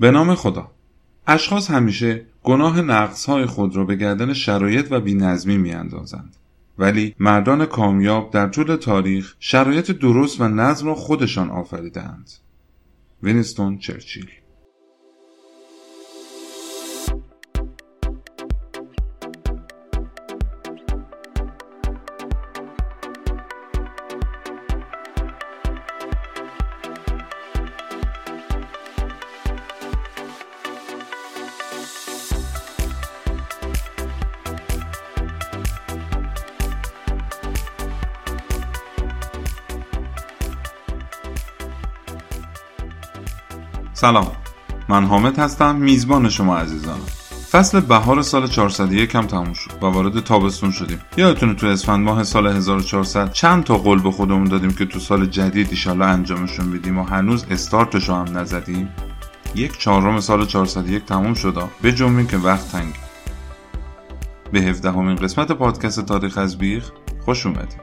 به نام خدا. اشخاص همیشه گناه نقصهای خود را به گردن شرایط و بینظمی میاندازند. ولی مردان کامیاب در طول تاریخ شرایط درست و نظم را خودشان آفریدند وینستون چرچیل. سلام. من حامد هستم میزبان شما عزیزانم فصل بهار سال 401 هم تموم شد و وارد تابستون شدیم. یادتونه تو اسفند ماه سال 1400 چند تا قول به خودمون دادیم که تو سال جدید ایشالله انجامشون بدیم و هنوز استارتشو هم نزدیم؟ یک چهارم سال 401 تموم شد. به جمعی که وقت تنگ. به 17 همین قسمت پادکست تاریخ از بیخ خوش اومدیم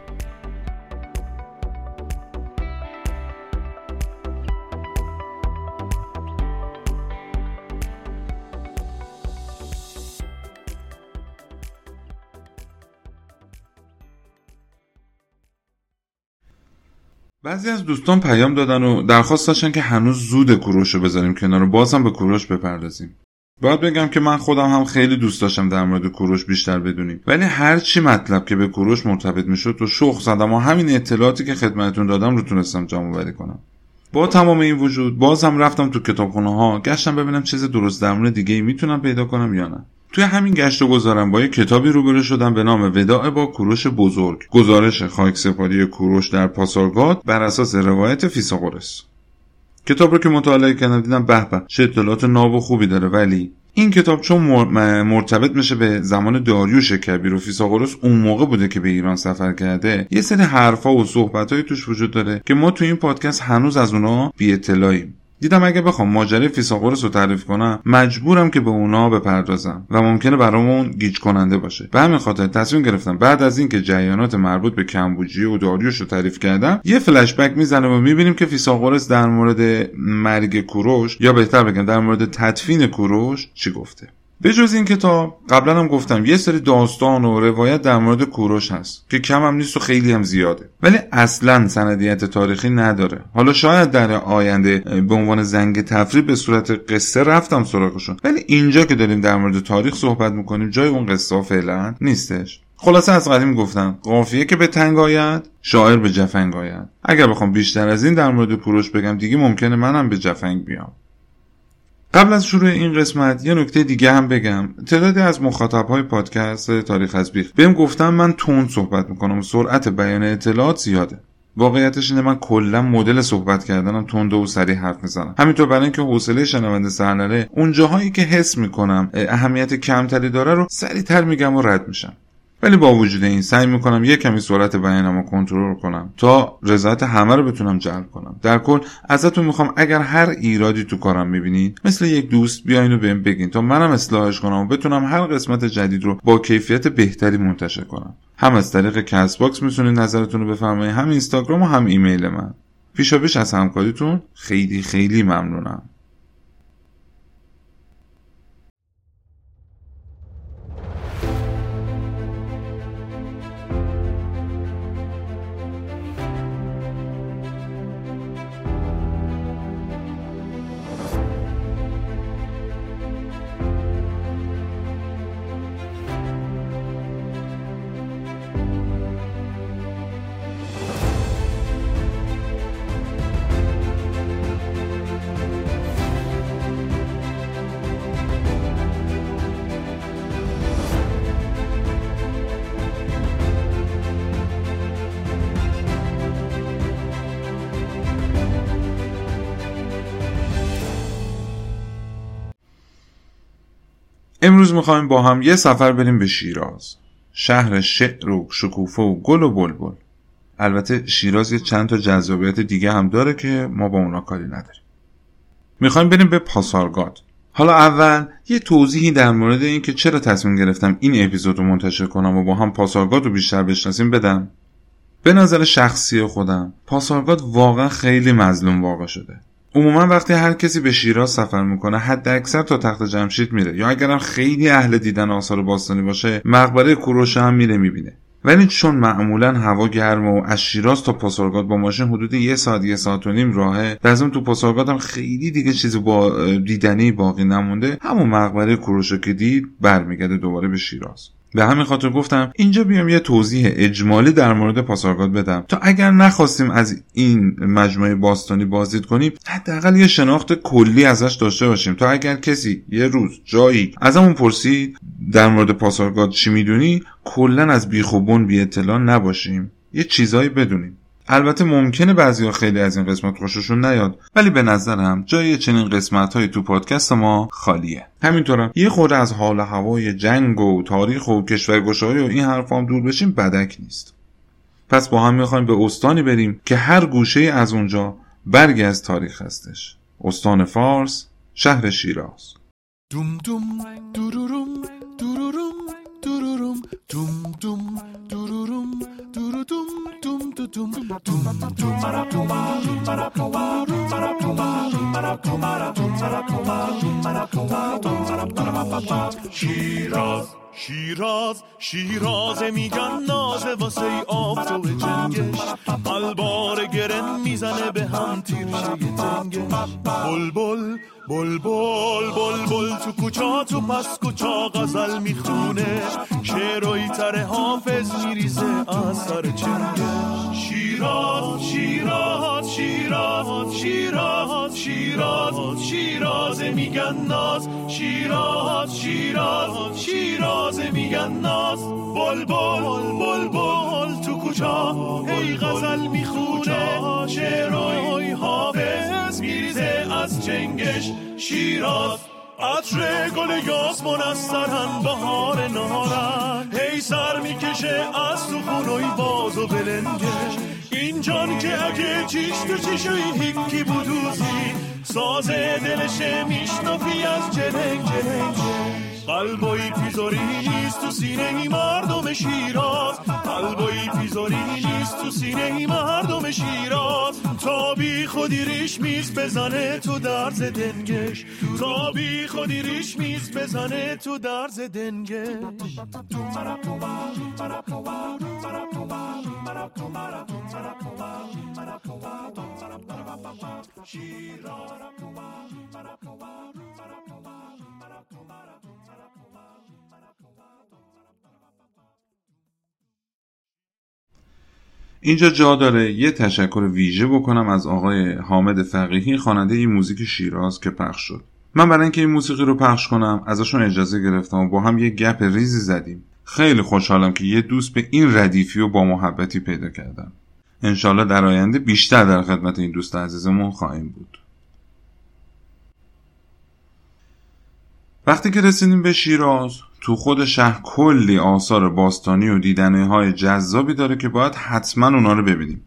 بعضی از دوستان پیام دادن و درخواست داشتن که هنوز زود کوروش رو بذاریم کنار و بازم به کوروش بپردازیم. باید بگم که من خودم هم خیلی دوست داشتم در مورد کوروش بیشتر بدونیم. ولی هر چی مطلب که به کوروش مرتبط می‌شد و شوق زدم و همین اطلاعاتی که خدمتتون دادم رو تونستم جمع بری کنم. با تمام این وجود بازم رفتم تو کتابخونه ها گشتم ببینم چیز درست درمون دیگه ای می‌تونم پیدا کنم یا نه. توی همین گشت و گذارم با یک کتابی روبرو شدم به نام وداع با کوروش بزرگ. گزارش خاک سپاری کوروش در پاسارگاد بر اساس روایت فیساغورس کتاب رو که مطالعه کردم دیدم به به چه اطلاعات ناب و خوبی داره. ولی این کتاب چون مرتبط میشه به زمان داریوش کبیر و فیثاغورس اون موقع بوده که به ایران سفر کرده. یه سری حرفها و صحبتهایی توش وجود داره که ما تو این پادکست هنوز از اونا بی اطلاعیم دیدم اگه بخوام ماجرای فیثاغورس رو تعریف کنم مجبورم که به اونا بپردازم و ممکنه برامون گیج کننده باشه. به همین خاطر تصمیم گرفتم بعد از اینکه جریانات مربوط به کمبوجیه و داریوش رو تعریف کردم یه فلش بک می‌زنه و می‌بینیم که فیثاغورس در مورد مرگ کوروش یا بهتر بگم در مورد تدفین کوروش چی گفته. به جز این کتاب قبلا هم گفتم یه سری داستان و روایت در مورد کوروش هست که کم هم نیست و خیلی هم زیاده. ولی اصلا سندیت تاریخی نداره. حالا شاید در آینده به عنوان زنگ تفریح به صورت قصه رفتم سراغشون. ولی اینجا که داریم در مورد تاریخ صحبت می‌کنیم جای اون قصه فعلا نیستش. خلاصه از قدیم گفتم قافیه که به تنگ آید شاعر به جفنگ آید. اگر بخوام بیشتر از این در مورد کوروش بگم دیگه ممکنه منم به جفنگ بیام. قبل از شروع این قسمت یه نکته دیگه هم بگم. تعدادی از مخاطب های پادکست تاریخ از بیخ بهم گفتم من تون صحبت می‌کنم سرعت بیان اطلاعات زیاده. واقعیتش اینه من کلا مدل صحبت کردنم تند و سریع حرف می‌زنم. همینطور برای اینکه حوصله شنونده سر نره اون جاهایی که حس می‌کنم اهمیت کمتری داره رو سریعتر میگم و رد میشم. ولی با وجود این سعی می‌کنم یه کمی سرعت بیانم رو کنترل کنم تا رضایت همه رو بتونم جلب کنم. در کل ازتون می‌خوام اگر هر ایرادی تو کارم می‌بینید مثل یک دوست بیاین و بهم بگین تا منم اصلاحش کنم و بتونم هر قسمت جدید رو با کیفیت بهتری منتشر کنم. هم از طریق Castbox می‌تونید نظرتون رو بفرمایید هم اینستاگرام و هم ایمیل من. پیشا پیش از همکاریتون خیلی خیلی ممنونم. می‌خوایم با هم یه سفر بریم به شیراز. شهر شعر و شکوفه و گل و بلبل. البته شیراز یه چند تا جذابیت دیگه هم داره که ما با اونا کاری نداریم. می‌خوایم بریم به پاسارگاد. حالا اول یه توضیحی در مورد این که چرا تصمیم گرفتم این اپیزود رو منتشر کنم و با هم پاسارگاد رو بیشتر بشناسیم بدم. به نظر شخصی خودم پاسارگاد واقعا خیلی مظلوم واقع شده. عموما وقتی هر کسی به شیراز سفر می‌کنه حد اکثر تا تخت جمشید میره. یا اگرم خیلی اهل دیدن آثار باستانی باشه مقبره کوروش هم میره می‌بینه. ولی چون معمولا هوا گرمه و از شیراز تا پاسارگاد با ماشین حدود یه ساعت یه ساعت و نیم راهه در تو پاسارگاد هم خیلی دیگه چیزی با دیدنی باقی نمونده. همون مقبره کوروش که دید برمیگرده دوباره به شیراز. به همین خاطر گفتم اینجا بیام یه توضیح اجمالی در مورد پاسارگاد بدم. تا اگر نخواستیم از این مجموعه باستانی بازدید کنیم حداقل یه شناخت کلی ازش داشته باشیم. تا اگر کسی یه روز جایی ازمون پرسید در مورد پاسارگاد چی می‌دونی کلا از بیخوبون بی اطلاع نباشیم. یه چیزایی بدونیم. البته ممکنه بعضی خیلی از این قسمت خوششون نیاد ولی به نظرم جای چنین قسمت های تو پادکست ما خالیه. همینطورم یه خورده از حال هوای جنگ و تاریخ و کشورگشایی و این حرفام دور بشیم بدک نیست. پس با هم می‌خوایم به استانی بریم که هر گوشه از اونجا برگی از تاریخ هستش. استان فارس شهر شیراز. دوم دوم شیراز شیراز شیراز میگن نازه واسه آفتاب جنگش. البار گرن می‌زنه به هم تیرشه تنگش بل بل بل بل بل تو کوچا تو پس کوچا غزل می‌خونه. شعرهایی تر حافظ میریزه از سر شیراز شیراز شیراز شیراز شیراز شیراز میگن ناز. شیراز شیراز شیراز میگن ناز. بل بل بل بل تو کوچا هی غزل می‌خونه. شعرهای حافظ میریزه از چنگش شیراز. عطر گل یاس منسترن بهار نهارن. هی سر می‌کشه از تو خونوی باز و بلنگش. این جان که اگه چیش تو چیشوی هیکی بودوزی ساز دلشه میشنفی از جلنگ جلنگ قلبایی پیزاری نیست تو سینه ای مردم شیراز قلبایی پیزاری نیست تو سینه ای مردم شیراز تا بی خودی ریش میز بزنه تو درز دنگش تا بی خودی ریش میز بزنه تو درز دنگش اینجا جا داره یه تشکر ویژه بکنم از آقای حامد فقیهی خواننده این موزیک شیراز که پخش شد. من برای اینکه این موسیقی رو پخش کنم ازشون اجازه گرفتم و با هم یه گپ ریزی زدیم. خیلی خوشحالم که یه دوست به این ردیفی و با محبتی پیدا کردم. انشالله در آینده بیشتر در خدمت این دوست عزیزمون خواهیم بود. وقتی که رسیدیم به شیراز تو خود شهر کلی آثار باستانی و دیدنه های جذابی داره که باید حتما اونا رو ببینیم.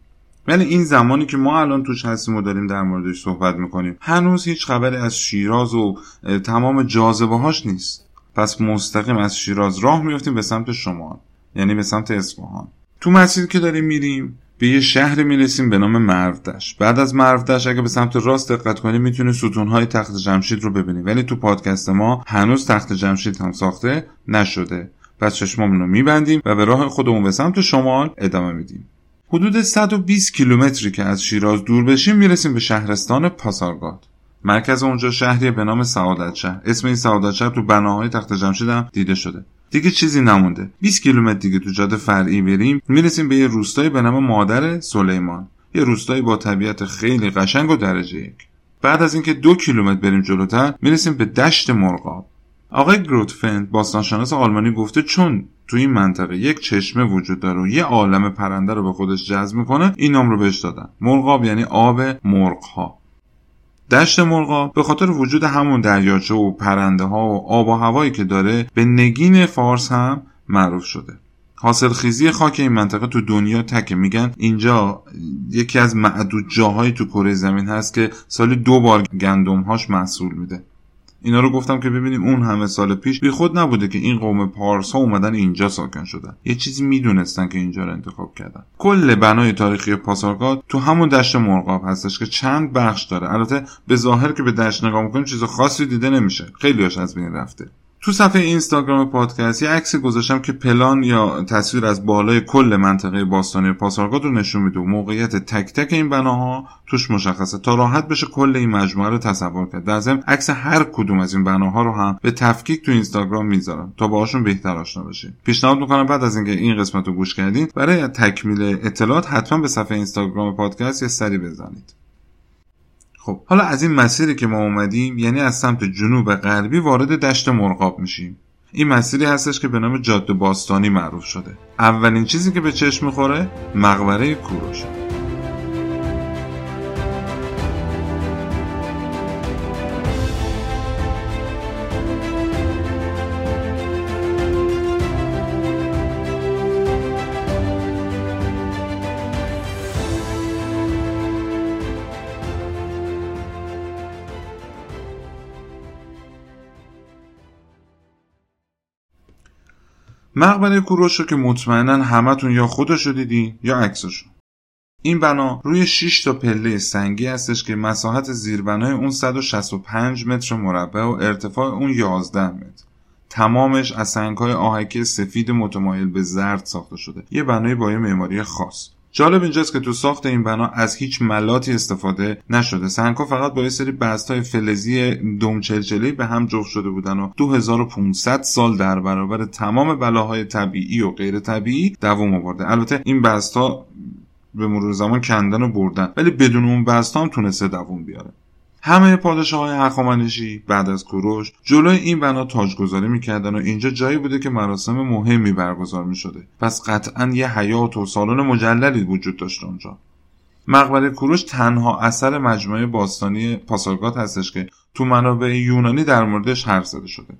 ولی این زمانی که ما الان توش هستیم و داریم در موردش صحبت می‌کنیم هنوز هیچ خبری از شیراز و تمام جاذبه هاش نیست. پس مستقیم از شیراز راه میفتیم به سمت شمال یعنی به سمت اصفهان. تو مسیر که داریم میریم به یه شهر می‌رسیم به نام مردش بعد از مردش اگه به سمت راست دقت کنیم می‌تونیم ستونهای تخت جمشید رو ببینیم ولی تو پادکست ما هنوز تخت جمشید هم ساخته نشده. پس چشمامون رو میبندیم و به راه خودمون به سمت شمال ادامه میدیم. حدود 120 کیلومتری که از شیراز دور بشیم می‌رسیم به شهرستان پاسارگاد. مرکز اونجا شهری به نام سعادت شهر اسم این سعادت شهر تو بناهای تخت جمشید هم دیده شده. دیگه چیزی نمونده. 20 کیلومتر دیگه تو جاده فرعی بریم می‌رسیم به یه روستایی به نام مادر سلیمان. یه روستایی با طبیعت خیلی قشنگ و درجه یک. بعد از اینکه دو کیلومتر بریم جلوتر می‌رسیم به دشت مرغاب. آقای گروتفند باستانشناس آلمانی گفته چون تو این منطقه یک چشمه وجود داره و یه عالم پرنده رو به خودش جذب می‌کنه این نام رو بهش دادن. مرغاب یعنی آب مرغ دشت مرغا به خاطر وجود همون دریاچه و پرنده ها و آب و هوایی که داره به نگین فارس هم معروف شده. حاصل خیزی خاک این منطقه تو دنیا تکه. میگن اینجا یکی از معدود جاهایی تو کره زمین هست که سالی دو بار گندم هاش محصول میده. اینا رو گفتم که ببینیم اون همه سال پیش بی خود نبوده که این قوم پارس ها اومدن اینجا ساکن شدن. یه چیزی می‌دونستن که اینجا رو انتخاب کردن. کل بنای تاریخی پاسارگاد تو همون دشت مرغاب هستش که چند بخش داره. البته به ظاهر که به دشت نگاه می‌کنیم چیز خاصی دیده نمیشه. خیلی از بین رفته. تو صفحه اینستاگرام پادکست یه عکسی گذاشتم که پلان یا تصویر از بالای کل منطقه باستانی پاسارگاد رو نشون میده و موقعیت تک تک این بناها توش مشخصه تا راحت بشه کل این مجموعه رو تصور کرد. در ضمن عکس هر کدوم از این بناها رو هم به تفکیک تو اینستاگرام می‌ذارم تا باهاشون بهتر آشنا بشین. پیشنهاد می‌کنم بعد از اینکه این قسمت رو گوش کردین برای تکمیل اطلاعات حتما به صفحه اینستاگرام پادکست یه سری بزنید. خب حالا از این مسیری که ما اومدیم یعنی از سمت جنوب غربی وارد دشت مرغاب میشیم. این مسیری هستش که به نام جاده باستانی معروف شده. اولین چیزی که به چشم می‌خوره مقبره کوروشه مقبره کوروش رو که مطمئنا همتون یا خودشو دیدین یا عکسشو این بنا روی 6 تا پله سنگی هستش که مساحت زیربنای اون 165 متر مربع و ارتفاع اون 11 متر. تمامش از سنگهای آهکی سفید متمایل به زرد ساخته شده. یه بنای با یه معماری خاص. جالب اینجاست که تو ساخت این بنا از هیچ ملاتی استفاده نشده. سنگها فقط با یه سری های فلزی دومچلچلی به هم جفت شده بودن و 2500 سال در برابر تمام بلاهای طبیعی و غیر طبیعی دوام آورده. البته این ها به مرور زمان کندن و بردن ولی بدون اون بست هم تونسته دووم بیاره. همه پادشاه های هخامنشی بعد از کوروش جلوی این بنا تاجگذاری می‌کردن و اینجا جایی بوده که مراسم مهمی برگزار می‌شده. پس قطعا یه حیات و سالن مجللی وجود داشته اونجا. مقبره کوروش تنها اثر مجموعه باستانی پاسارگاد هستش که تو منابع یونانی در موردش حرف زده شده.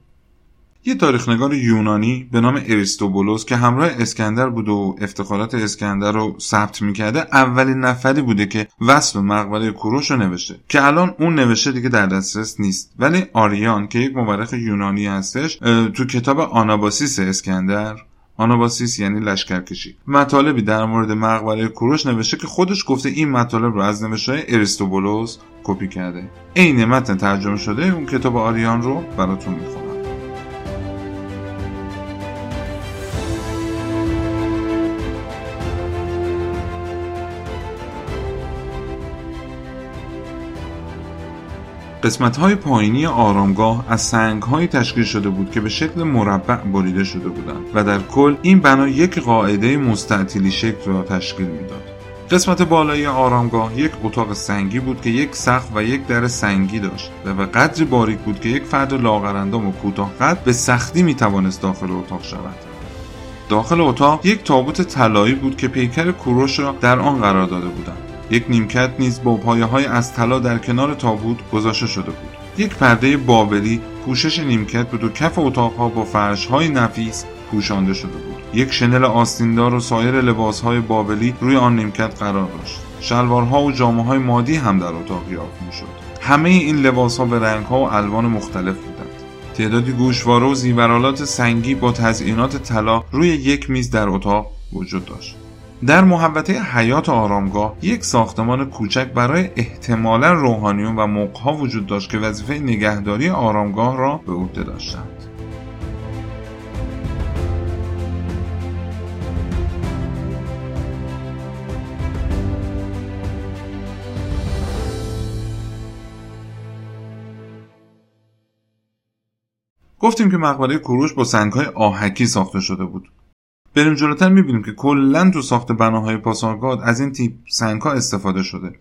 یه تاریخنگار یونانی به نام اریستوبولوس که همراه اسکندر بود و افتخارات اسکندر رو ثبت می‌کرده اولین نفری بوده که وصف مقبره کوروش رو نوشته که الان اون نوشته دیگه در دسترس نیست. ولی آریان که یک مورخ یونانی هستش تو کتاب آناباسیس اسکندر آناباسیس یعنی لشکرکشی مطالبی در مورد مقبره کوروش نوشته که خودش گفته این مطالب رو از نوشته اریستوبولوس کپی کرده. عین متن ترجمه شده اون کتاب آریان رو براتون می‌خونم. قسمت های پایینی آرامگاه از سنگ های تشکیل شده بود که به شکل مربع بریده شده بودند و در کل این بنا یک قاعده مستطیلی شکل را تشکیل می‌داد. قسمت بالایی آرامگاه یک اتاق سنگی بود که یک سقف و یک در سنگی داشت و به قدری باریک بود که یک فرد لاغرندام و کوتاه قد به سختی می توانست داخل اتاق شود. داخل اتاق یک تابوت طلایی بود که پیکر کوروش را در آن قرار داده بودند. یک نیمکت نیز با پایه های از طلا در کنار تابوت گذاشته شده بود. یک پرده بابلی پوشش نیمکت بود و کف اتاقها با فرش های نفیس پوشانده شده بود. یک شنل آستیندار و سایر لباس های بابلی روی آن نیمکت قرار داشت. شلوارها و جامعه های مادی هم در اتاق یافت می‌شد. همه این لباس ها به رنگ ها و الوان مختلف بودند. تعدادی گوشواره و زیورالات سنگی با تزئینات طلا روی یک میز در اتاق وجود داشت. در محوطه حیات آرامگاه یک ساختمان کوچک برای احتمالا روحانیون و موقها وجود داشت که وظیفه نگهداری آرامگاه را به عهده داشتند. گفتیم که مقبره کوروش با سنگهای آهکی ساخته شده بود. بریم جلوتر می‌بینیم که کلا تو ساخت بناهای پاسارگاد از این تیپ سنگ ها استفاده شده.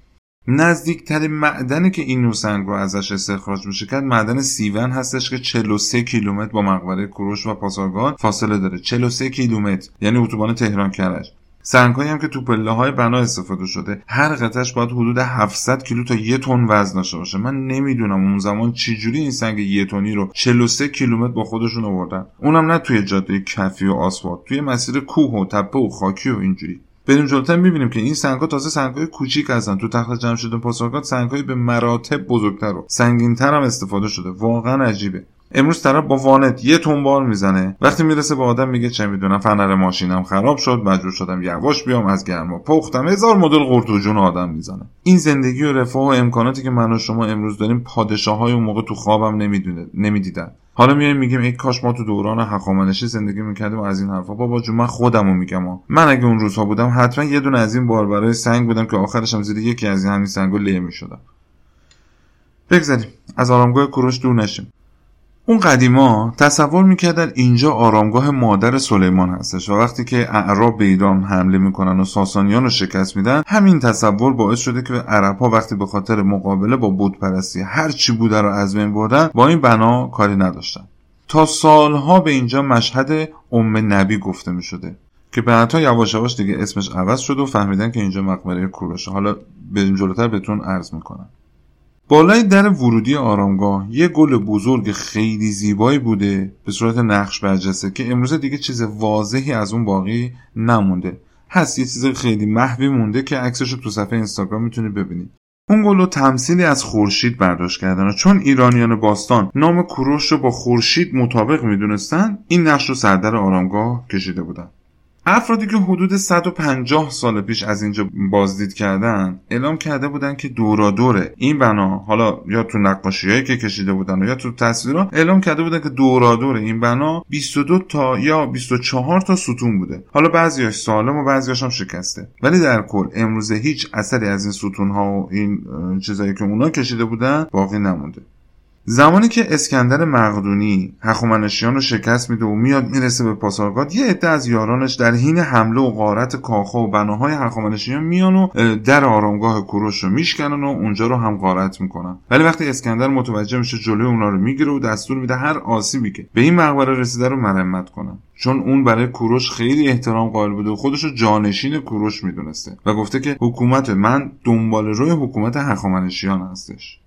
نزدیکترین معدنی که این نوع سنگ رو ازش استخراج میشه کرد معدن سیون هستش که 43 کیلومتر با مقبره کوروش و پاسارگاد فاصله داره. 43 کیلومتر یعنی اتوبان تهران کرج سنگهایی هم که تو پله های بنا استفاده شده هر قطعش باید حدود 700 کیلو تا یه تن وزن داشته باشه. من نمی‌دونم اون زمان چجوری این سنگ یه تنی رو 43 کیلومتر با خودشون آوردن. اونم نه توی جاده کفی و آسفالت توی مسیر کوه و تپه و خاکی و اینجوری. بریم جلوتر می‌بینیم که این سنگها تازه سنگهای کوچیک هستن. تو تخت جمشید پاسارگاد سنگهایی به مراتب بزرگتر و سنگینتر هم استفاده شده. واقعا عجیبه. امروز طرف با وانت یه تنبار می‌زنه. وقتی می‌رسه به آدم میگه چه می‌دونم فنر ماشینم خراب شد مجبور شدم یواش بیام از گرما پختم. هزار مدل قرط و جون آدم می‌زنه. این زندگی و رفاه و امکاناتی که من و شما امروز داریم پادشاه های اون موقع تو خوابم نمی‌دونه نمی‌دیدن. حالا میایم میگیم ای کاش ما تو دوران هخامنشی زندگی می‌کردیم و از این حرفا. بابا جون من خودمو میگم ها. من اگه اون روزها بودم حتما یه دونه از این برای سنگ بودم که آخرشم زیر یکی از این همین سنگو له می‌شدم. بگذاریم. از آرامگاه کوروش دور نشیم. اون قدیما تصور می‌کردن اینجا آرامگاه مادر سلیمان هستش و وقتی که اعراب به ایران حمله می‌کنن و ساسانیان رو شکست میدن همین تصور باعث شده که عرب ها وقتی به خاطر مقابله با بود پرستی هر چی بوده رو از بین بردن با این بنا کاری نداشتن. تا سالها به اینجا مشهد ام نبی گفته می‌شده که بعدها یواش یواش دیگه اسمش عوض شد و فهمیدن که اینجا مقبره کوروشه. حالا بریم جلوتر بهتون عرض می‌کنم. بالای در ورودی آرامگاه یه گل بزرگ خیلی زیبایی بوده به صورت نقش برجسته که امروز دیگه چیز واضحی از اون باقی نمونده. هست یه چیز خیلی محوی مونده که عکسش رو تو صفحه اینستاگرام می‌تونید ببینید. اون گل رو تمثیلی از خورشید برداشت کردن و چون ایرانیان باستان نام کوروش رو با خورشید مطابق می‌دونستن این نقش رو سردر آرامگاه کشیده بودن. افرادی که حدود 150 سال پیش از اینجا بازدید کردن اعلام کرده بودن که دورا دوره این بنا حالا یا تو نقاشیهایی که کشیده بودن یا تو تصویرها اعلام کرده بودن که دورا دوره این بنا 22 تا یا 24 تا ستون بوده. حالا بعضیاش سالم و بعضیاش هم شکسته. ولی در کل امروزه هیچ اثری از این ستون ها و این چیزایی که اونا کشیده بودن باقی نمونده. زمانی که اسکندر مقدونی هخامنشیان رو شکست میده و میاد می‌رسه به پاسارگاد یه عده از یارانش در حین حمله و غارت کاخا و بناهای هخامنشیان میان و در آرامگاه کوروش رو میشکنن و اونجا رو هم غارت می‌کنن. ولی وقتی اسکندر متوجه میشه جلوی اونا رو می‌گیره و دستور میده هر آسیبی که به این مقبره رسیده رو مرمت کنن. چون اون برای کوروش خیلی احترام قائل بوده و خودش رو جانشین کوروش می‌دونسته و گفته که حکومت من دنبال روی حکومت هخامنشیان هستش.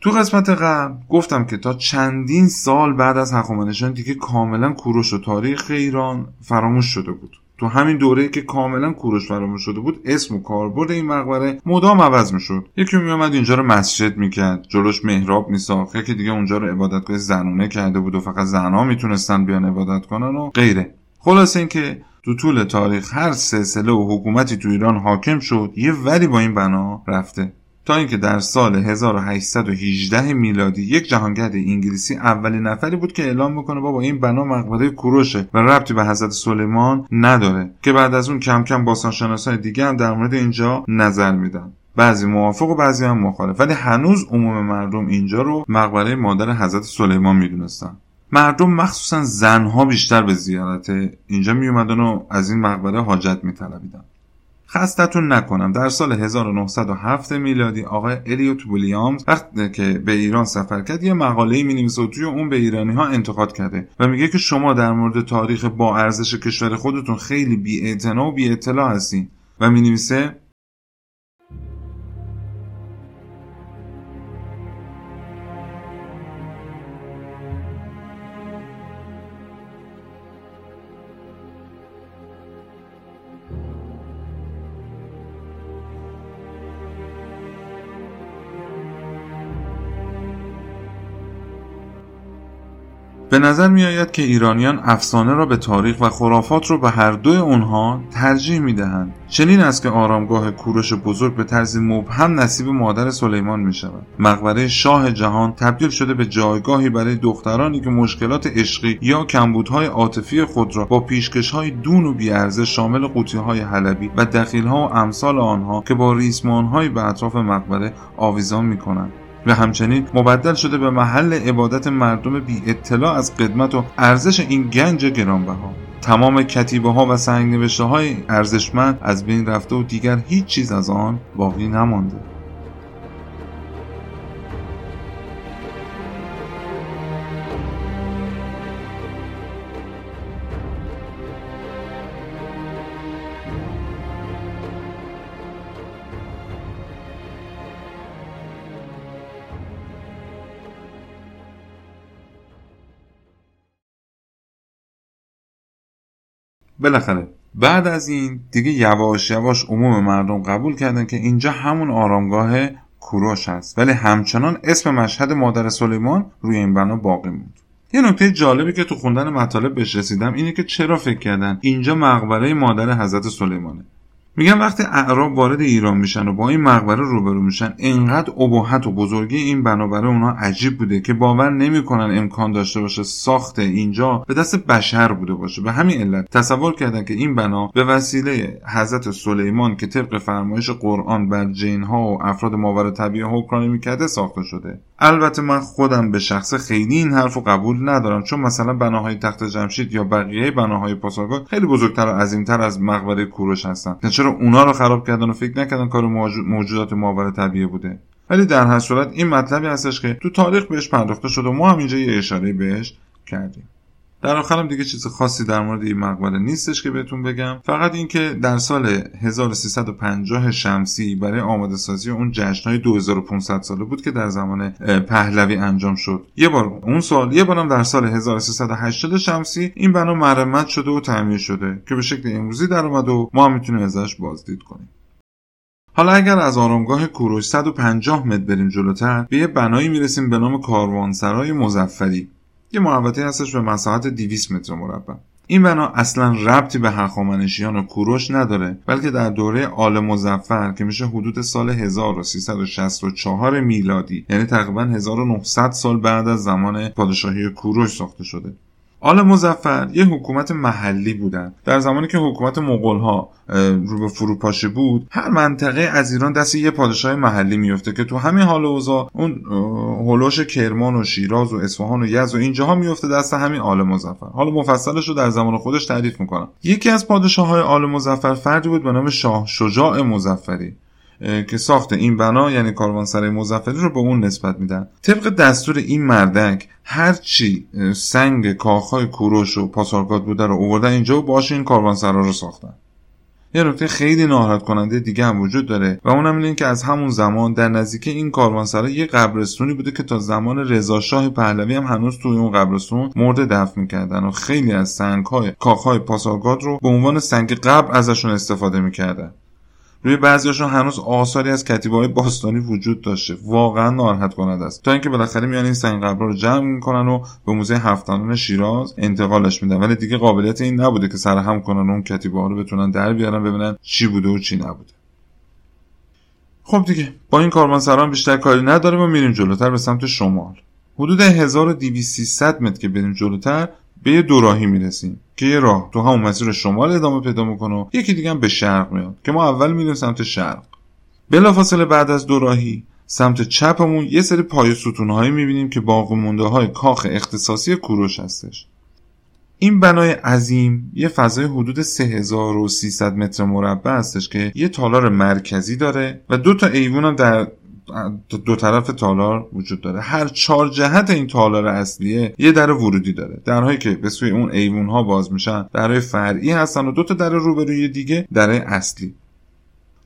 تو قسمت قبل گفتم که تا چندین سال بعد از هخامنشیان دیگه کاملا کوروش و تاریخ ایران فراموش شده بود. تو همین دوره که کاملا کوروش فراموش شده بود اسم و کاربرد این مقبره مدام عوض می‌شد. یکی میومد اینجا رو مسجد می‌کرد جلوش محراب میساخت یکی دیگه اونجا رو عبادتگاه زنونه کرده بود و فقط زنها می‌تونستن بیان عبادت کنن و غیره. خلاصه اینکه تو طول تاریخ هر سلسله و حکومتی تو ایران حاکم شد یه ولی با این بنا رفته. تا اینکه در سال 1818 میلادی یک جهانگرد انگلیسی اولین نفری بود که اعلام می‌کنه بابا این بنا مقبره کوروشه و ربطی به حضرت سلیمان نداره که بعد از اون کم کم باستانشناسای دیگه هم در مورد اینجا نظر میدن. بعضی موافق و بعضی هم مخالف. ولی هنوز عموم مردم اینجا رو مقبره مادر حضرت سلیمان می‌دونستن. مردم مخصوصا زنها بیشتر به زیارت اینجا میومدن و از این مقبره حاجت میطلبیدن. خستتون نکنم. در سال 1907 میلادی آقای الیوت ویلیامز وقتی که به ایران سفر کرد یه مقاله می نویسه و توی اون به ایرانی ها انتقاد کرده و میگه که شما در مورد تاریخ با ارزش کشور خودتون خیلی بی و بی اطلاع هستین. و می نویسه به نظر می آید که ایرانیان افسانه را به تاریخ و خرافات را به هر دوی آنها ترجیح می دهند. چنین است که آرامگاه کوروش بزرگ به طرز مبهم نصیب مادر سلیمان می شود. مقبره شاه جهان تبدیل شده به جایگاهی برای دخترانی که مشکلات عشقی یا کمبودهای عاطفی خود را با پیشکشهای دون و بیارزش شامل قوطیهای حلبی و دخیلها و امثال آنها که با ریسمانهایی به اطراف مقبره آویزان می کنند. و همچنین مبدل شده به محل عبادت مردم بی اطلاع از قدمت و ارزش این گنج گرانبها. تمام کتیبه ها و سنگ نوشته های ارزشمند از بین رفته و دیگر هیچ چیز از آن باقی نمانده. بالاخره بعد از این دیگه یواش یواش عموم مردم قبول کردن که اینجا همون آرامگاه کوروش هست. ولی همچنان اسم مشهد مادر سلیمان روی این بنا باقی موند. یه نکته جالبی که تو خوندن مطالب بهش رسیدم اینه که چرا فکر کردن اینجا مقبره مادر حضرت سلیمانه؟ میگن وقتی اعراب وارد ایران میشن و با این مقبره روبرو میشن انقدر ابهت و بزرگی این بنابره اونها عجیب بوده که باور نمی‌کنن امکان داشته باشه ساخت اینجا به دست بشر بوده باشه. به همین علت تصور کردن که این بنا به وسیله حضرت سلیمان که طبق فرمایش قرآن بر جنها و افراد ماور طبیعه حکمرانی می‌کرده ساخته شده. البته من خودم به شخص خیلی این حرف رو قبول ندارم چون مثلا بناهای تخت جمشید یا بقیه بناهای پاسارگاد خیلی بزرگتر و عظیمتر از مقبره کوروش هستن. چرا اونا رو خراب کردن و فکر نکردن کار موجودات ماور طبیعه بوده؟ ولی در هر صورت این مطلبی هستش که تو تاریخ بهش پرداخته شده و ما هم اینجا یه اشاره بهش کردیم. در آخرم دیگه چیز خاصی در مورد این مقبره نیستش که بهتون بگم. فقط اینکه در سال 1350 شمسی برای آماده سازی اون جشنهای 2500 ساله بود که در زمان پهلوی انجام شد. یه بار اون سال یه بارم در سال 1380 شمسی این بنا مرمت شده و تعمیر شده که به شکل امروزی در اومد و ما هم می‌تونیم ازش بازدید کنیم. حالا اگر از آرامگاه کوروش 150 متر بریم جلوتر به یه بنایی می‌رسیم به نام کاروانسرای مزفری یه محوطه هستش به مساحت 200 متر مربع. این بنا اصلا ربطی به هخامنشیان و کوروش نداره بلکه در دوره آل مزفر که میشه حدود سال 1364 میلادی یعنی تقریبا 1900 سال بعد از زمان پادشاهی کوروش ساخته شده. آل مزفر یه حکومت محلی بودن. در زمانی که حکومت مغول ها رو به فروپاشی بود هر منطقه از ایران دست یه پادشاه محلی میفته که تو همین حال اوضاع اون هلوش کرمان و شیراز و اصفهان و یزد و اینجاها میفته دست همین آل مزفر حالا مفصلش رو در زمان خودش تعریف می‌کنم. یکی از پادشاه های آل مزفر فردی بود به نام شاه شجاع مزفری که ساخت این بنا یعنی کاروانسرای مزفری رو به اون نسبت میدن. طبق دستور این مردک هرچی سنگ کاخهای کوروش و پاسارگاد بوده رو اووردن اینجا و باش این کاروانسرا رو ساختن. یه نکته خیلی ناراحت کننده دیگه هم وجود داره و اونم اینه که از همون زمان در نزدیک این کاروانسرا یه قبرستونی بوده که تا زمان رضا شاه پهلوی هم هنوز توی اون قبرستون مرده دفن می‌کردن و خیلی از سنگهای کاخهای پاسارگاد رو به عنوان سنگ قبر ازشون استفاده می‌کردن. روی بعضیاشون هنوز آثاری از کتیبه های باستانی وجود داشته. واقعا ناراحت کننده است. تا اینکه بالاخره میان این سنگ قبرها رو جمع می‌کنن و به موزه هفتانان شیراز انتقالش میدن. ولی دیگه قابلیت این نبوده که سرهم کنن اون کتیبه ها رو بتونن در بیارن ببینن چی بوده و چی نبوده. خب دیگه با این کاروانسران بیشتر کاری نداریم و میریم جلوتر به سمت شمال. حدود 1200 متر که بریم جلوتر به یه دوراهی می‌رسیم که یه راه تو همون مسیر شمال ادامه پیدا می‌کنه و یکی دیگه هم به شرق میاد که ما اول میریم سمت شرق. بلافاصله بعد از دوراهی سمت چپمون یه سری پای ستونهایی می‌بینیم که باقی مونده های کاخ اختصاصی کوروش هستش. این بنای عظیم یه فضای حدود 3300 متر مربع هستش که یه تالار مرکزی داره و دو تا ایوون هم در دو طرف تالار وجود داره. هر چهار جهت این تالار اصلیه یه در ورودی داره. درهایی که به سوی اون ایوون ها باز میشن درهای فرعی هستن و دو تا در روبروی دیگه در اصلی.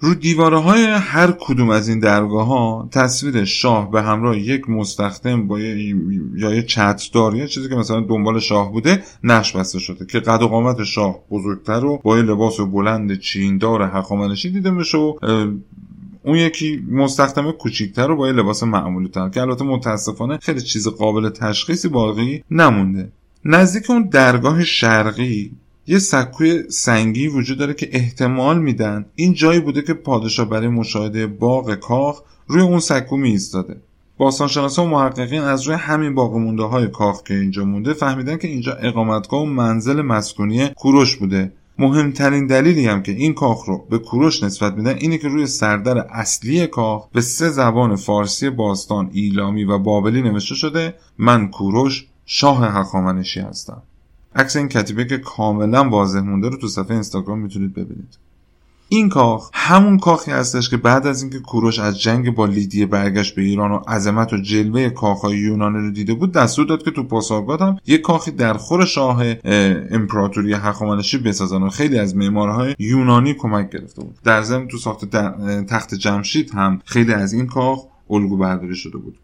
رو دیواره های هر کدوم از این درگاه ها تصویر شاه به همراه یک مستخدم با یا یه چتردار یا چیزی که مثلا دنبال شاه بوده نقش بسته شده که قد و قامت شاه بزرگتر و با یه لباس بلند چیندار حقامنشی دیده میشه و اون یکی مستخدم کوچیکتر رو با لباس معمولی تر که البته متاسفانه خیلی چیز قابل تشخیصی باقی نمونده. نزدیک اون درگاه شرقی یه سکوی سنگی وجود داره که احتمال میدن این جایی بوده که پادشاه برای مشاهده باغ کاخ روی اون سکو می ایستاده باستانشناسا و محققین از روی همین باقی مونده های کاخ که اینجا مونده فهمیدن که اینجا اقامتگاه و منزل مسکونی کوروش بوده. مهمترین دلیلی هم که این کاخ رو به کوروش نسبت میدن اینه که روی سردر اصلی کاخ به سه زبان فارسی باستان ایلامی و بابلی نوشته شده من کوروش شاه هخامنشی هستم. عکس این کتیبه که کاملا واضح مونده رو تو صفحه اینستاگرام می‌تونید ببینید. این کاخ همون کاخی هستش که بعد از اینکه کوروش از جنگ با لیدیه برگشت به ایران و عظمت و جلوه کاخهای یونانی رو دیده بود دستور داد که تو پاسارگاد هم یک کاخی در خور شاه امپراتوری هخامنشی بسازن و خیلی از معمارهای یونانی کمک گرفته بود. در ضمن تو ساخت تخت جمشید هم خیلی از این کاخ الگو برداری شده بود.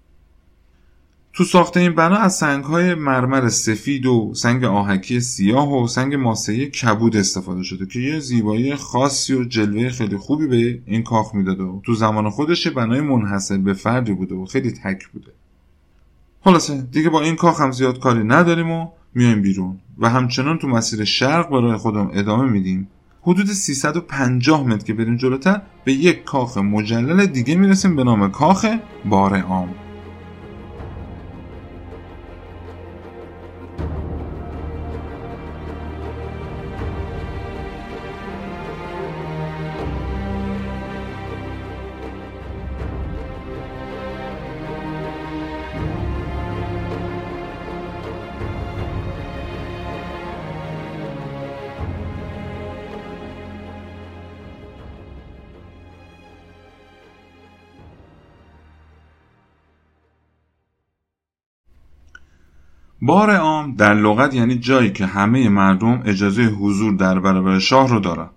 تو ساخت این بنا از سنگ های مرمر سفید و سنگ آهکی سیاه و سنگ ماسهی کبود استفاده شده که یه زیبایی خاصی و جلوه خیلی خوبی به این کاخ می‌داده و تو زمان خودش بنای منحصر به فردی بوده و خیلی تک بوده. خلاصه دیگه با این کاخ هم زیاد کاری نداریم و میایم بیرون و همچنان تو مسیر شرق برای خودم ادامه میدیم. حدود 350 متر که بریم جلوتر به یک کاخ مجلل دیگه می‌رسیم به نام کاخ بار عام. بار عام در لغت یعنی جایی که همه مردم اجازه حضور در برابر شاه رو دارن.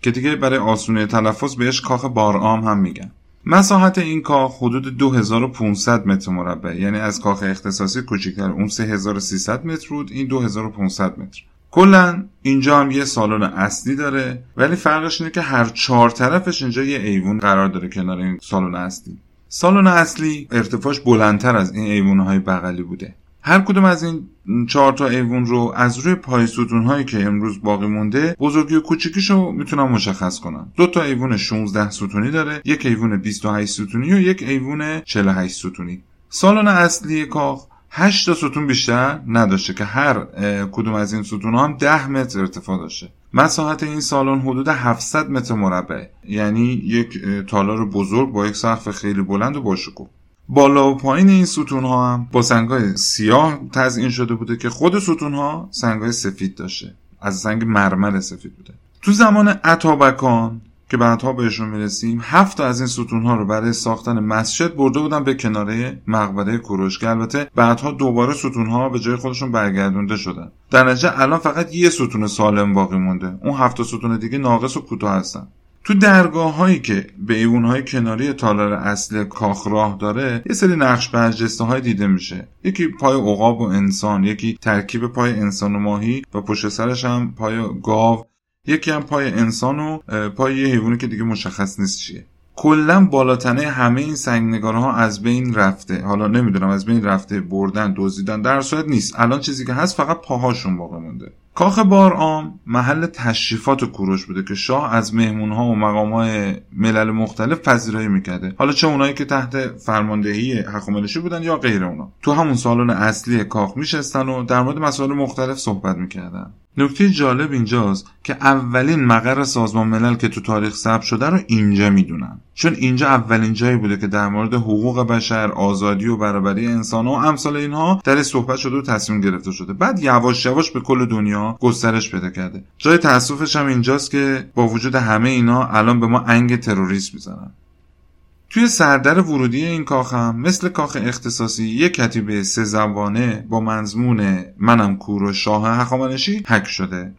که دیگه برای آسونه تلفظ بهش کاخ بار عام هم میگن. مساحت این کاخ حدود 2500 متر مربع. یعنی از کاخ اختصاصی کوچکتر اون 3300 متر بود این 2500 متر. کلا اینجا هم یه سالن اصلی داره ولی فرقش اینه که هر چهار طرفش اینجا یه ایوون قرار داره کنار این سالن اصلی. سالن اصلی ارتفاعش بلندتر از این ایوونهای بغلی بوده. هر کدوم از این چهار تا ایوون رو از روی پای ستون هایی که امروز باقی مونده بزرگی و کوچیکیش رو می‌تونم مشخص کنم. دو تا ایوون 16 ستونی داره یک ایوون 28 ستونی و یک ایوون 48 ستونی. سالن اصلی کاخ 8 تا ستون بیشتر نداشته که هر کدوم از این ستون هم 10 متر ارتفاع داشته. مساحت این سالن حدود 700 متر مربع یعنی یک تالار بزرگ با یک سقف خیلی بلند و باشکوه بالا و پایین این ستون ها هم با سنگ سیاه تزئین شده بوده که خود ستون ها سنگ سفید داشته. از سنگ مرمر سفید بوده. تو زمان عطابکان که بعدها بهشون می‌رسیم هفت از این ستون ها رو برای ساختن مسجد برده بودن به کناره مقبره کوروش که البته بعدها دوباره ستون ها به جای خودشون برگردونده شدن. در نتیجه الان فقط یه ستون سالم باقی مونده. اون هفت ستون دیگه ناقص و کوتاه هستن. تو درگاه هایی که به ایوون های کناری تالار اصلی کاخ راه داره یه سری نقش برجسته های دیده میشه. یکی پای عقاب و انسان یکی ترکیب پای انسان و ماهی و پشت سرش هم پای گاو یکی هم پای انسان و پای یه حیوانی که دیگه مشخص نیست چیه. کلا بالاتنه همه این ها از بین رفته. حالا نمی‌دونم از بین رفته بردن دزدیدن در صورت نیست. الان چیزی که هست فقط پاهاشون باقی مونده. کاخ بارعام محل تشریفات و کوروش بوده که شاه از مهمونها و مقامهای ملل مختلف پذیرایی می‌کرده. حالا چه اونایی که تحت فرماندهی حکومتشی بودن یا غیر اونا. تو همون سالن اصلی کاخ میشستن و در مورد مسائل مختلف صحبت می‌کردن. نکته جالب اینجاست که اولین مقر سازمان ملل که تو تاریخ ثبت شده رو اینجا می‌دونن. چون اینجا اولین جایی بوده که در مورد حقوق بشر آزادی و برابری انسان و امثال اینها در صحبت شده و تصمیم گرفته شده. بعد یواش یواش به کل دنیا گسترش پیدا کرده. جای تاسفش هم اینجاست که با وجود همه اینا الان به ما انگ تروریسم می‌زنن. توی سردر ورودی این کاخ مثل کاخ اختصاصی یک کتیبه سه زبانه با منظمون منم کور شاه هخامنشی حک شده.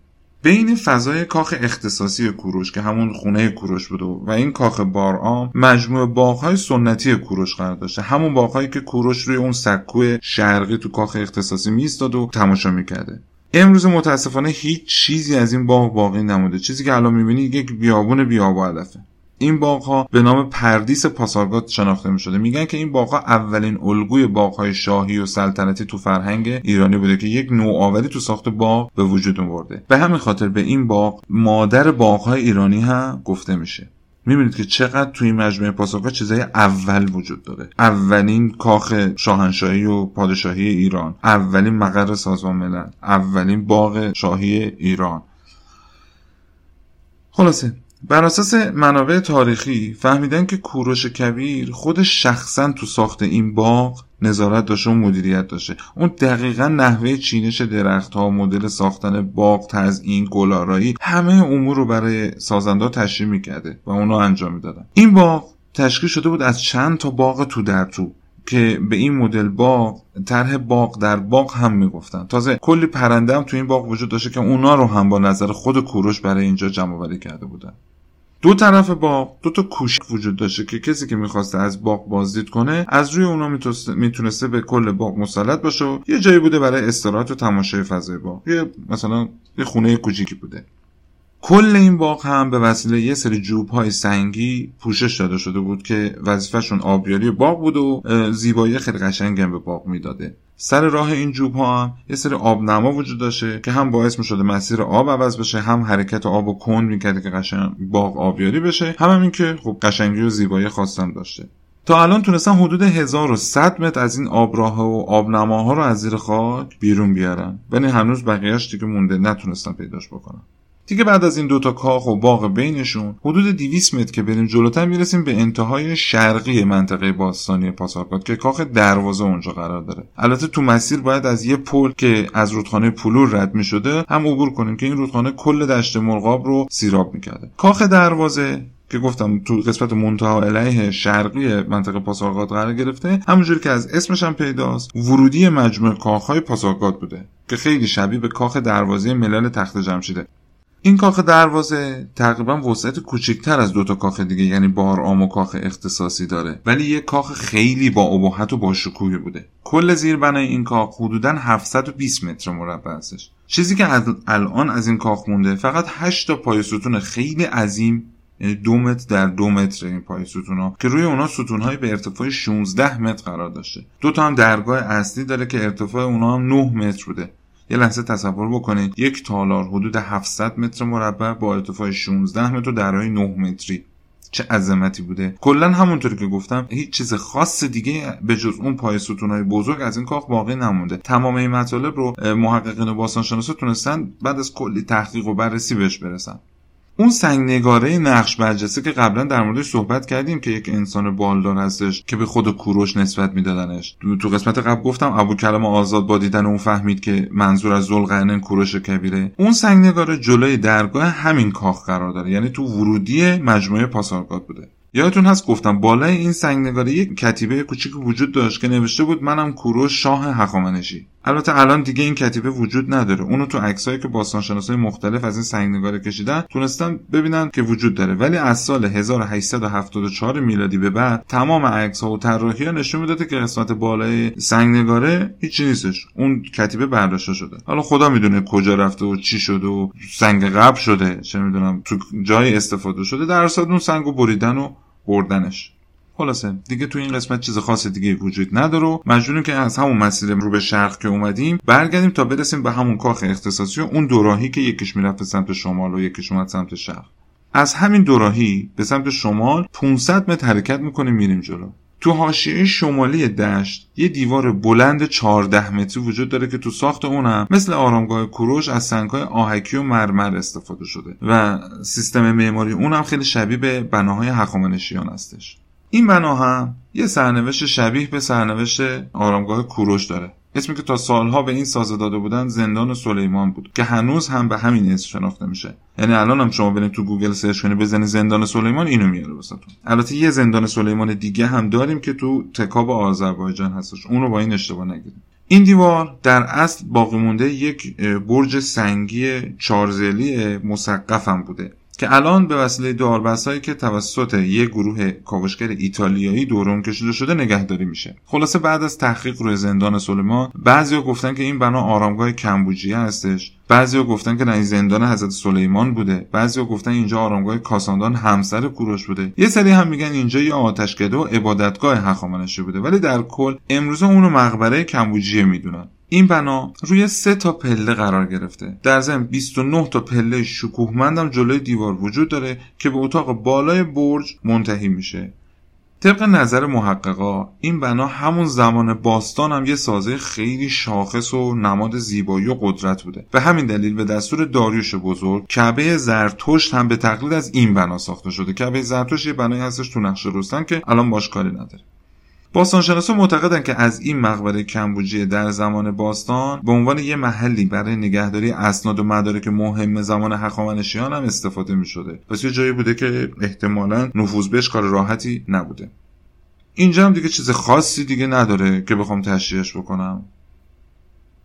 بین فضای کاخ اختصاصی کوروش که همون خونه کوروش بوده و این کاخ بارعام مجموع باغهای سنتی کوروش قرار داشته. همون باغهایی که کوروش روی اون سکوی شرقی تو کاخ اختصاصی میستاد و تماشا می‌کرده. امروز متاسفانه هیچ چیزی از این باغ باقی نمونده. چیزی که الان می‌بینی یک بیابون بیاب علفه. این باغ ها به نام پردیس پاسارگاد شناخته می شده میگن که این باغ ها اولین الگوی باغ های شاهی و سلطنتی تو فرهنگ ایرانی بوده که یک نوآوری تو ساخت باغ به وجود آورده. به همین خاطر به این باغ مادر باغ های ایرانی هم گفته میشه. می‌بینید که چقدر توی مجموعه پاسارگاد چیزای اول وجود داره. اولین کاخ شاهنشاهی و پادشاهی ایران اولین مقر سازمان ملل اولین باغ شاهی ایران. خلاصه بر اساس منابع تاریخی فهمیدن که کوروش کبیر خودش شخصا تو ساخت این باغ نظارت داشته و مدیریت داشته. اون دقیقا نحوه چینش درخت ها مدل ساختن باغ تزیین گلارایی همه امور رو برای سازنده تشریح می‌کرده و اونو انجام می‌دادن. این باغ تشکیل شده بود از چند تا باغ تو در تو که به این مدل باغ طرح باغ در باغ هم می‌گفتن. تازه کلی پرنده هم تو این باغ وجود داشته که اونا رو هم با نظر خود کوروش برای اینجا جمع کرده بودن. دو طرف باغ دو تا کوشک وجود داشته که کسی که می‌خواسته از باغ بازدید کنه از روی اونا می‌تونسته به کل باغ مسلط باشه و یه جایی بوده برای استراحت و تماشای فضای باغ. یه مثلا یه خونه کوچیکی بوده. کل این باغ هم به وسیله یه سری جوب های سنگی پوشش داده شده بود که وظیفهشون آبیاری باغ بود و زیبایی خیلی قشنگ به باغ می‌داده. سر راه این جوب ها هم یه سری آبنما وجود داشته که هم باعث می شده مسیر آب عوض بشه هم حرکت آب و کند می‌کرده که قشنگ باغ آبیاری بشه. هم, هم این که خب قشنگی و زیبایی خواستم داشته. تا الان تونستن حدود 1100 متر از این آبراه و آبنماها رو از زیر خاک بیرون بیارن. ولی هنوز بقیهش دیگه مونده نتونستن پیداش بکنن. دیگه بعد از این دوتا کاخ و باغ بینشون حدود 200 متر که بریم جلوتر می‌رسیم به انتهای شرقی منطقه باستانی پاسارگاد که کاخ دروازه اونجا قرار داره. البته تو مسیر باید از یه پل که از رودخانه پلور رد می شده هم عبور کنیم که این رودخانه کل دشت مرغاب رو سیراب می‌کرده. کاخ دروازه که گفتم تو قسمت منتها علیه شرقی منطقه پاسارگاد قرار گرفته همونجوری که از اسمش هم پیداست ورودی مجموعه کاخهای پاسارگاد بوده که خیلی شبیه به کاخ دروازه ملل تخت جمشیده. این کاخ دروازه تقریبا وسعت کوچکتر از دوتا کاخ دیگه یعنی بارآم و کاخ اختصاصی داره. ولی یک کاخ خیلی با ابهت و با شکوهی بوده. کل زیربنای این کاخ حدودا 720 متر مربع هستش. چیزی که الان از این کاخ مونده فقط 8 تا پای ستون خیلی عظیم یعنی دو متر در دو متر این پای ستون ها که روی اونا ستون های به ارتفاع 16 متر قرار داشته. دو تا هم درگاه اصلی داره که ارتفاع اونا هم 9 متر بوده. یه لحظه تصور بکنید یک تالار حدود 700 متر مربع با ارتفاع 16 متر و درهای 9 متری. چه عظمتی بوده. کلا همونطوری که گفتم هیچ چیز خاص دیگه به جز اون پای ستونهای بزرگ از این کاخ باقی نمونده. تمام این مطالب رو محققین و باستانشناسا تونستن بعد از کلی تحقیق و بررسی بهش برسن. اون سنگ نگاره نقش برجسته که قبلا در موردش صحبت کردیم که یک انسان بالدار هستش که به خود کوروش نسبت میدادنش. تو قسمت قبل گفتم ابو کلام آزاد با دیدن اون فهمید که منظور از ذوالقرنین کوروش کبیره. اون سنگ نگاره جلوی درگاه همین کاخ قرار داره. یعنی تو ورودی مجموعه پاسارگاد بوده. یادتون هست گفتم بالای این سنگنگاره یک کتیبه کوچیک وجود داشت که نوشته بود منم کوروش شاه هخامنشی. البته الان دیگه این کتیبه وجود نداره. اونو تو عکسایی که باستانشناسای مختلف از این سنگنگاره کشیدن تونستن ببینن که وجود داره. ولی از سال 1874 میلادی به بعد تمام عکس ها و طراحی نشون می‌داده که قسمت بالای سنگنگاره هیچی نیستش. اون کتیبه برداشته شده. حالا خدا می‌دونه کجا رفته و چی شده و سنگ قبل شده. چه می‌دونم تو جای استفاده شده. در اون سنگو بریدن و بردنش. خلاصه دیگه تو این قسمت چیز خاص دیگه وجود نداره. مجبوریم که از همون مسیر رو به شرق که اومدیم برگردیم تا برسیم به همون کاخ اختصاصی و اون دوراهی که یکیش می‌رفت به سمت شمال و یکیش اومد سمت شرق. از همین دوراهی به سمت شمال 500 متر حرکت می‌کنیم میریم جلو. تو حاشیه شمالی دشت یه دیوار بلند 14 متری وجود داره که تو ساخت اونم مثل آرامگاه کوروش از سنگهای آهکی و مرمر استفاده شده و سیستم معماری اونم خیلی شبیه به بناهای هخامنشیان هستش. این بنا هم یه سرنوشت شبیه به سرنوشت آرامگاه کوروش داره. اسمی که تا سالها به این سازه داده بودن زندان سلیمان بود که هنوز هم به همین اسم شناخته میشه. یعنی الان هم شما برید تو گوگل search کنید بزنید زندان سلیمان اینو میاره واسهتون. البته یه زندان سلیمان دیگه هم داریم که تو تکاب آذربایجان هستش. اونو با این اشتباه نگیرید این دیوار در اصل باقی مونده یک برج سنگی چهارضلعی مسقف بوده. که الان به وسیله داربست که توسط یک گروه کاوشگر ایتالیایی دورش کشیده شده نگهداری میشه. خلاصه بعد از تحقیق روی زندان سلیمان بعضیا گفتن که این بنا آرامگاه کمبوجیه هستش. بعضیا گفتن که این زندان حضرت سلیمان بوده. بعضیا گفتن اینجا آرامگاه کاساندان همسر کوروش بوده. یه سری هم میگن اینجا یه آتشکده و عبادتگاه هخامنشی بوده. ولی در کل امروزه اونو مقبره کمبوجیه می‌دونن. این بنا روی سه تا پله قرار گرفته. در ضمن 29 تا پله شکوهمندم جلوی دیوار وجود داره که به اتاق بالای برج منتهی میشه. طبق نظر محققا این بنا همون زمان باستان هم یه سازه خیلی شاخص و نماد زیبایی و قدرت بوده. به همین دلیل به دستور داریوش بزرگ کعبه زرتشت هم به تقلید از این بنا ساخته شده. کعبه زرتشت یه بنایی هستش تو نقشه رستن که الان باش کاری نداره. باستانشناسا معتقدند که از این مقبره کمبوجیه در زمان باستان به عنوان یه محلی برای نگهداری اسناد و مدارک مهم زمان هخامنشیان هم استفاده می شده پس یه جایی بوده که احتمالا نفوذ بهش کار راحتی نبوده. اینجا هم دیگه چیز خاصی دیگه نداره که بخوام تشریحش بکنم.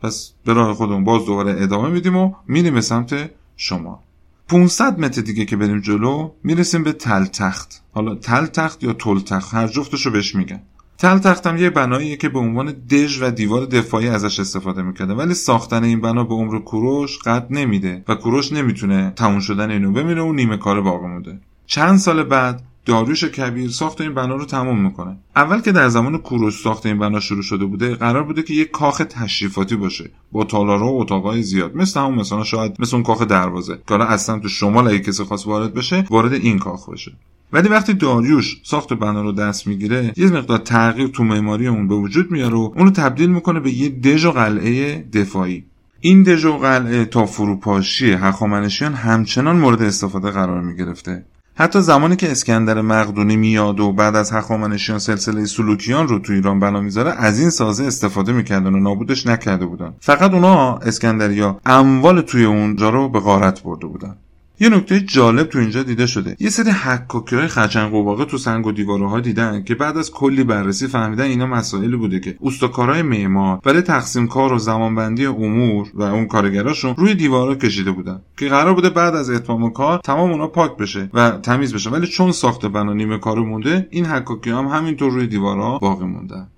پس به راه خودمون باز دوباره ادامه میدیم و میریم به سمت شما. 500 متر دیگه که بریم جلو می‌رسیم به تل تخت حالا تل تخت یا تل تخت هر جفتشو بهش میگن. تل تختم یه بناییه که به عنوان دژ و دیوار دفاعی ازش استفاده می‌کرده ولی ساختن این بنا به عمر کوروش قد نمیده و کوروش نمی‌تونه تموم شدن اینو بمیره و نیمه کار باقی مونده. چند سال بعد داریوش کبیر ساخت این بنا رو تمام می‌کنه. اول که در زمان کوروش ساخت این بنا شروع شده بوده قرار بوده که یک کاخ تشریفاتی باشه با تالارا و اتاقای زیاد مثل همون مثلا شاید مثل اون کاخ دروازه. که اصلا تو شمال اگه کسی خواست وارد بشه وارد این کاخ بشه. ولی وقتی داریوش ساخت بنا رو دست می‌گیره یه مقدار تغییر تو معماری اون به وجود میاره و اونو تبدیل می‌کنه به یه دژ و قلعه دفاعی. این دژ و قلعه تا فروپاشی هخامنشیان همچنان مورد استفاده قرار می‌گرفته. حتی زمانی که اسکندر مقدونی میاد و بعد از هخامنشیان سلسله سلوکیان رو تو ایران بنا می‌ذاره از این سازه استفاده می‌کردن و نابودش نکرده بودن. فقط اونا اسکندریا اموال توی اونجا رو به غارت برده بودن. یه نکته جالب تو اینجا دیده شده. یه سری حکاکی های خچنگ و تو سنگ و دیواره ها دیدن که بعد از کلی بررسی فهمیدن اینا مسائلی بوده که اوستاکارای معمار برای تقسیم کار و زمانبندی امور و اون کارگراشون روی دیوارا کشیده بودن که قرار بوده بعد از اتمام کار تمام اونا پاک بشه و تمیز بشه. ولی چون ساخت بنا نیمه کارو مونده این حکاکی هم همینطور روی دیوارا باقی موندن.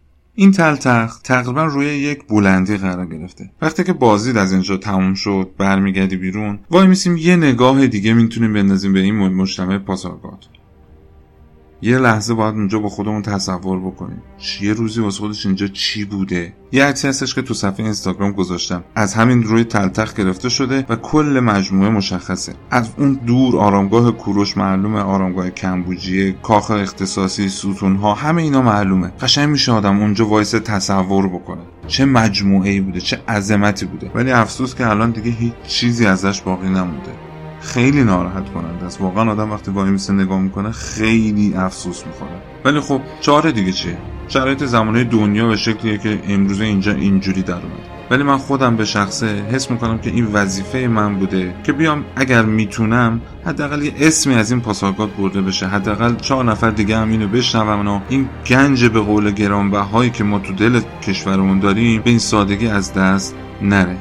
این تلتخت تقریبا روی یک بلندی قرار گرفته. وقتی که بازدید از اینجا تموم شد برمیگردی بیرون وای میسیم یه نگاه دیگه می‌تونیم بندازیم به این مجتمع پاسارگاد. یه لحظه باید اونجا با خودمون تصور بکنیم. یه روزی واسه خودش اینجا چی بوده؟ یه عکسی هستش که تو صفحه اینستاگرام گذاشتم. از همین روی تلتخ گرفته شده و کل مجموعه مشخصه. از اون دور آرامگاه کوروش معلومه آرامگاه کمبوجیه کاخ اختصاصی ستونها همه اینا معلومه. قشنگ میشه آدم اونجا وایس تصور بکنه. چه مجموعه ای بوده چه عظمتی بوده. ولی افسوس که الان دیگه هیچ چیزی ازش باقی نمونده. خیلی ناراحت کننده است. واقعا آدم وقتی وای میسه نگاه می‌کنه خیلی افسوس می‌کنه ولی خب چاره دیگه چیه؟ شرایط زمانه دنیا به شکلیه که امروزه اینجا اینجوری در اومد. ولی من خودم به شخصه حس می‌کنم که این وظیفه من بوده که بیام اگر می‌تونم حداقل یه اسمی از این پاسارگاد برده بشه. حداقل چهار نفر دیگه هم اینو بشنون و این گنج به قول گرانبهایی که ما تو دل کشورمون داریم به این سادگی از دست نره.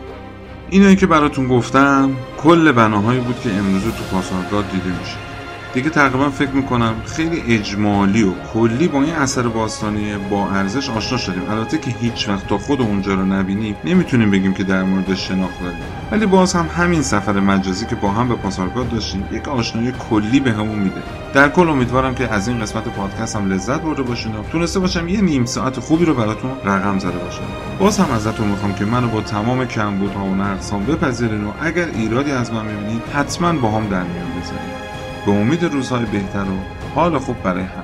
اینایی که براتون گفتم کل بناهایی بود که امروز تو پاسارگاد دیده میشه. دیگه تقریبا فکر می‌کنم خیلی اجمالی و کلی با این اثر باستانی با ارزش آشنا شدیم. البته که هیچ وقت تا خود اونجا رو نبینیم نمی‌تونیم بگیم که در مورد شناخت داریم. ولی باز هم همین سفر مجازی که با هم به پاسارگاد داشتیم یک آشنایی کلی به همون میده. در کل امیدوارم که از این قسمت پادکست هم لذت برده باشین و تونسته باشم یه نیم ساعت خوبی رو براتون رقم زده باشم. باز هم ازتون می‌خوام که منو با تمام کمبودها و نقصام بپذیرین و اگر ایرادی از من می‌بینید حتما با هم در میان بذارید به امید روزهای بهتر و حال خوب برای همه.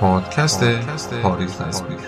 پادکست پاریس تصویر